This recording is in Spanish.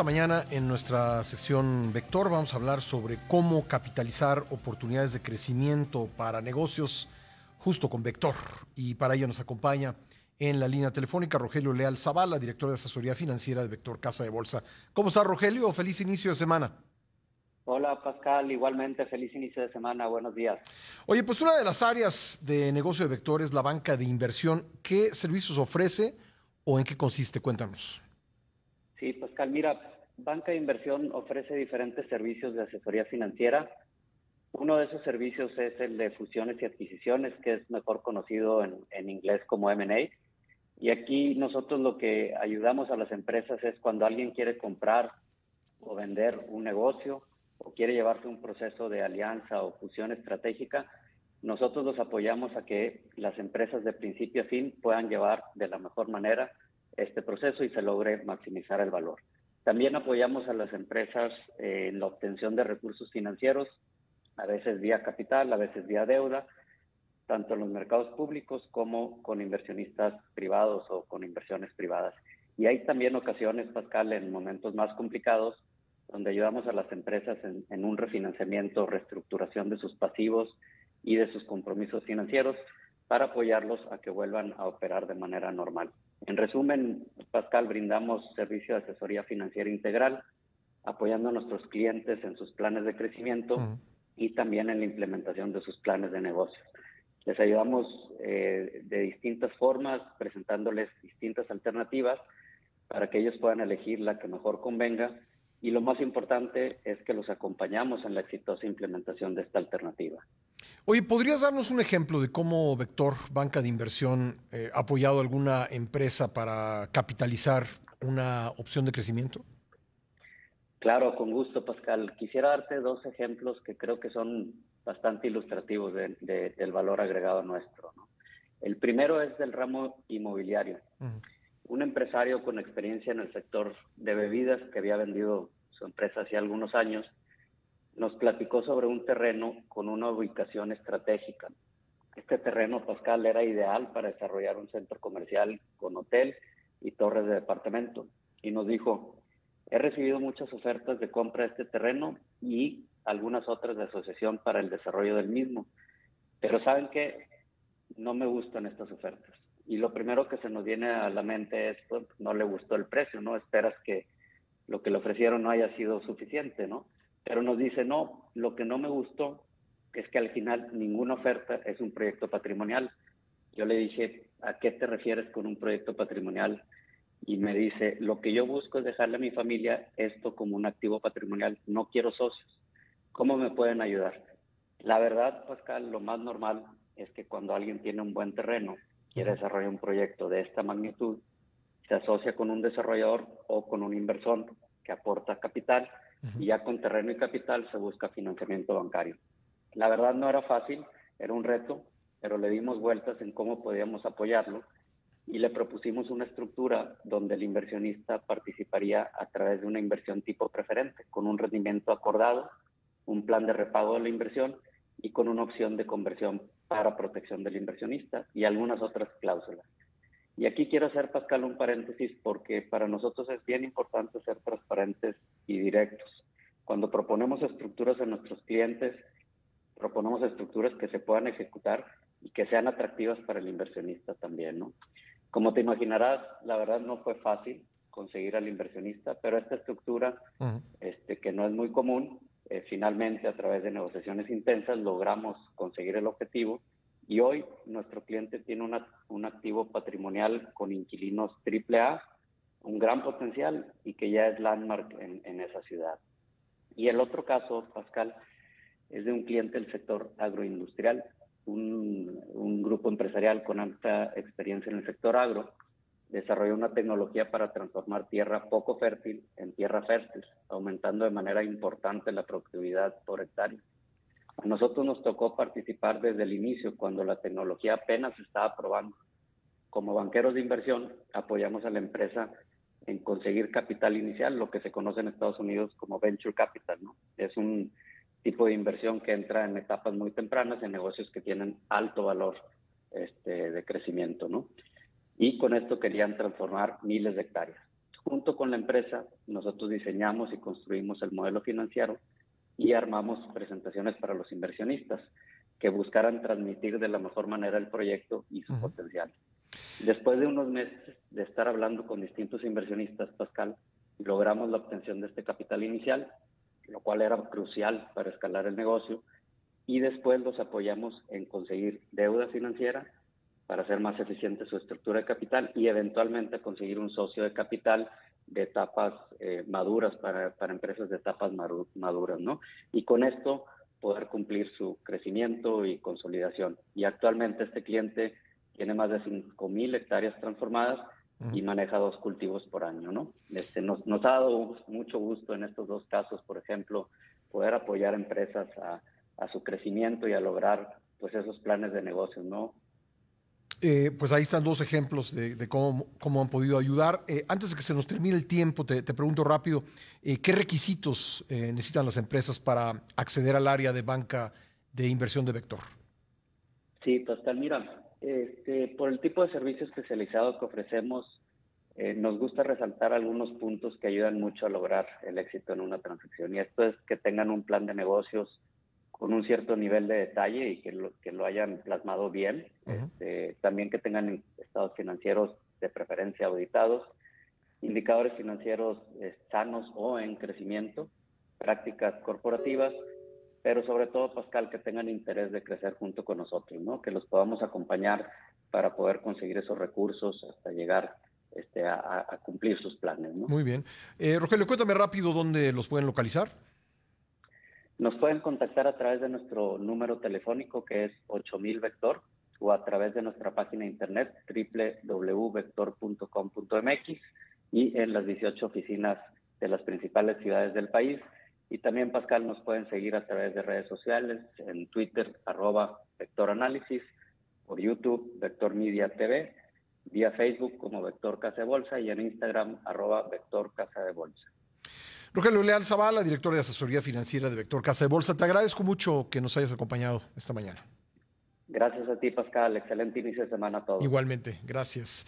Esta mañana en nuestra sección Vector vamos a hablar sobre cómo capitalizar oportunidades de crecimiento para negocios justo con Vector. Y para ello nos acompaña en la línea telefónica Rogelio Leal Zavala, director de asesoría financiera de Vector Casa de Bolsa. ¿Cómo está Rogelio? Feliz inicio de semana. Hola Pascal, igualmente feliz inicio de semana, buenos días. Oye, pues una de las áreas de negocio de Vector es la banca de inversión. ¿Qué servicios ofrece o en qué consiste? Cuéntanos. Mira, banca de inversión ofrece diferentes servicios de asesoría financiera. Uno de esos servicios es el de fusiones y adquisiciones, que es mejor conocido en, en inglés como M&A. Y aquí nosotros lo que ayudamos a las empresas es cuando alguien quiere comprar o vender un negocio o quiere llevarse un proceso de alianza o fusión estratégica, nosotros los apoyamos a que las empresas de principio a fin puedan llevar de la mejor manera este proceso y se logre maximizar el valor. También apoyamos a las empresas en la obtención de recursos financieros, a veces vía capital, a veces vía deuda, tanto en los mercados públicos como con inversionistas privados o con inversiones privadas. Y hay también ocasiones, Pascal, en momentos más complicados, donde ayudamos a las empresas en, en un refinanciamiento, reestructuración de sus pasivos y de sus compromisos financieros para apoyarlos a que vuelvan a operar de manera normal. En resumen, Pascal, brindamos servicio de asesoría financiera integral, apoyando a nuestros clientes en sus planes de crecimiento y también en la implementación de sus planes de negocios. Les ayudamos eh, de distintas formas, presentándoles distintas alternativas para que ellos puedan elegir la que mejor convenga y lo más importante es que los acompañamos en la exitosa implementación de esta alternativa. Oye, ¿podrías darnos un ejemplo de cómo Vector Banca de Inversión eh, ha apoyado a alguna empresa para capitalizar una opción de crecimiento? Claro, con gusto, Pascal. Quisiera darte dos ejemplos que creo que son bastante ilustrativos de, de, del valor agregado nuestro. ¿no? El primero es del ramo inmobiliario. Uh -huh. Un empresario con experiencia en el sector de bebidas que había vendido su empresa hace algunos años nos platicó sobre un terreno con una ubicación estratégica. Este terreno, Pascal, era ideal para desarrollar un centro comercial con hotel y torres de departamento. Y nos dijo, he recibido muchas ofertas de compra de este terreno y algunas otras de asociación para el desarrollo del mismo. Pero ¿saben qué? No me gustan estas ofertas. Y lo primero que se nos viene a la mente es, pues, no le gustó el precio, ¿no? Esperas que lo que le ofrecieron no haya sido suficiente, ¿no? Pero nos dice, no, lo que no me gustó es que al final ninguna oferta es un proyecto patrimonial. Yo le dije, ¿a qué te refieres con un proyecto patrimonial? Y me dice, lo que yo busco es dejarle a mi familia esto como un activo patrimonial, no quiero socios. ¿Cómo me pueden ayudar? La verdad, Pascal, lo más normal es que cuando alguien tiene un buen terreno, quiere desarrollar un proyecto de esta magnitud, se asocia con un desarrollador o con un inversor que aporta capital uh -huh. y ya con terreno y capital se busca financiamiento bancario. La verdad no era fácil, era un reto, pero le dimos vueltas en cómo podíamos apoyarlo y le propusimos una estructura donde el inversionista participaría a través de una inversión tipo preferente, con un rendimiento acordado, un plan de repago de la inversión y con una opción de conversión para protección del inversionista y algunas otras cláusulas. Y aquí quiero hacer, Pascal, un paréntesis porque para nosotros es bien importante ser transparentes y directos. Cuando proponemos estructuras a nuestros clientes, proponemos estructuras que se puedan ejecutar y que sean atractivas para el inversionista también, ¿no? Como te imaginarás, la verdad no fue fácil conseguir al inversionista, pero esta estructura, uh -huh. este, que no es muy común, eh, finalmente a través de negociaciones intensas logramos conseguir el objetivo y hoy nuestro cliente tiene una, un activo patrimonial con inquilinos AAA, un gran potencial y que ya es landmark en, en esa ciudad. Y el otro caso, Pascal, es de un cliente del sector agroindustrial, un, un grupo empresarial con alta experiencia en el sector agro, desarrolló una tecnología para transformar tierra poco fértil en tierra fértil, aumentando de manera importante la productividad por hectárea. A nosotros nos tocó participar desde el inicio, cuando la tecnología apenas estaba probando. Como banqueros de inversión, apoyamos a la empresa en conseguir capital inicial, lo que se conoce en Estados Unidos como venture capital. ¿no? Es un tipo de inversión que entra en etapas muy tempranas en negocios que tienen alto valor este, de crecimiento. ¿no? y con esto querían transformar miles de hectáreas. junto con la empresa, nosotros diseñamos y construimos el modelo financiero y armamos presentaciones para los inversionistas que buscaran transmitir de la mejor manera el proyecto y su potencial. Después de unos meses de estar hablando con distintos inversionistas, Pascal, logramos la obtención de este capital inicial, lo cual era crucial para escalar el negocio, y después los apoyamos en conseguir deuda financiera para hacer más eficiente su estructura de capital y eventualmente conseguir un socio de capital de etapas eh, maduras para, para, empresas de etapas maduras, ¿no? Y con esto poder cumplir su crecimiento y consolidación. Y actualmente este cliente tiene más de 5.000 hectáreas transformadas y maneja dos cultivos por año, ¿no? Este, nos, nos ha dado mucho gusto en estos dos casos, por ejemplo, poder apoyar empresas a, a su crecimiento y a lograr pues esos planes de negocios, ¿no? Eh, pues ahí están dos ejemplos de, cómo, cómo, han podido ayudar. Eh, antes de que se nos termine el tiempo, te, pregunto rápido, eh, ¿qué requisitos necesitan las empresas para acceder al área de banca de inversión de Vector? Sí, Pascal, mira, este, por el tipo de servicio especializado que ofrecemos, nos gusta resaltar algunos puntos que ayudan mucho a lograr el éxito en una transacción. Y esto es que tengan un plan de negocios con un cierto nivel de detalle y que lo, que lo hayan plasmado bien. Este, también que tengan estados financieros de preferencia auditados, indicadores financieros eh, sanos o en crecimiento, prácticas corporativas, pero sobre todo, Pascal, que tengan interés de crecer junto con nosotros, ¿no? que los podamos acompañar para poder conseguir esos recursos hasta llegar este, a, cumplir sus planes. ¿no? Muy bien. Eh, Rogelio, cuéntame rápido dónde los pueden localizar. Nos pueden contactar a través de nuestro número telefónico que es 8000 Vector o a través de nuestra página de internet www.vector.com.mx y en las 18 oficinas de las principales ciudades del país. Y también, Pascal, nos pueden seguir a través de redes sociales, en Twitter, arroba Vector Análisis, por YouTube, Vector Media TV, vía Facebook como Vector Casa de Bolsa y en Instagram, arroba Vector Casa de Bolsa. Rogelio Leal Zavala, director de asesoría financiera de Vector Casa de Bolsa. Te agradezco mucho que nos hayas acompañado esta mañana. Gracias a ti, Pascal. Excelente inicio de semana a todos. Igualmente, gracias.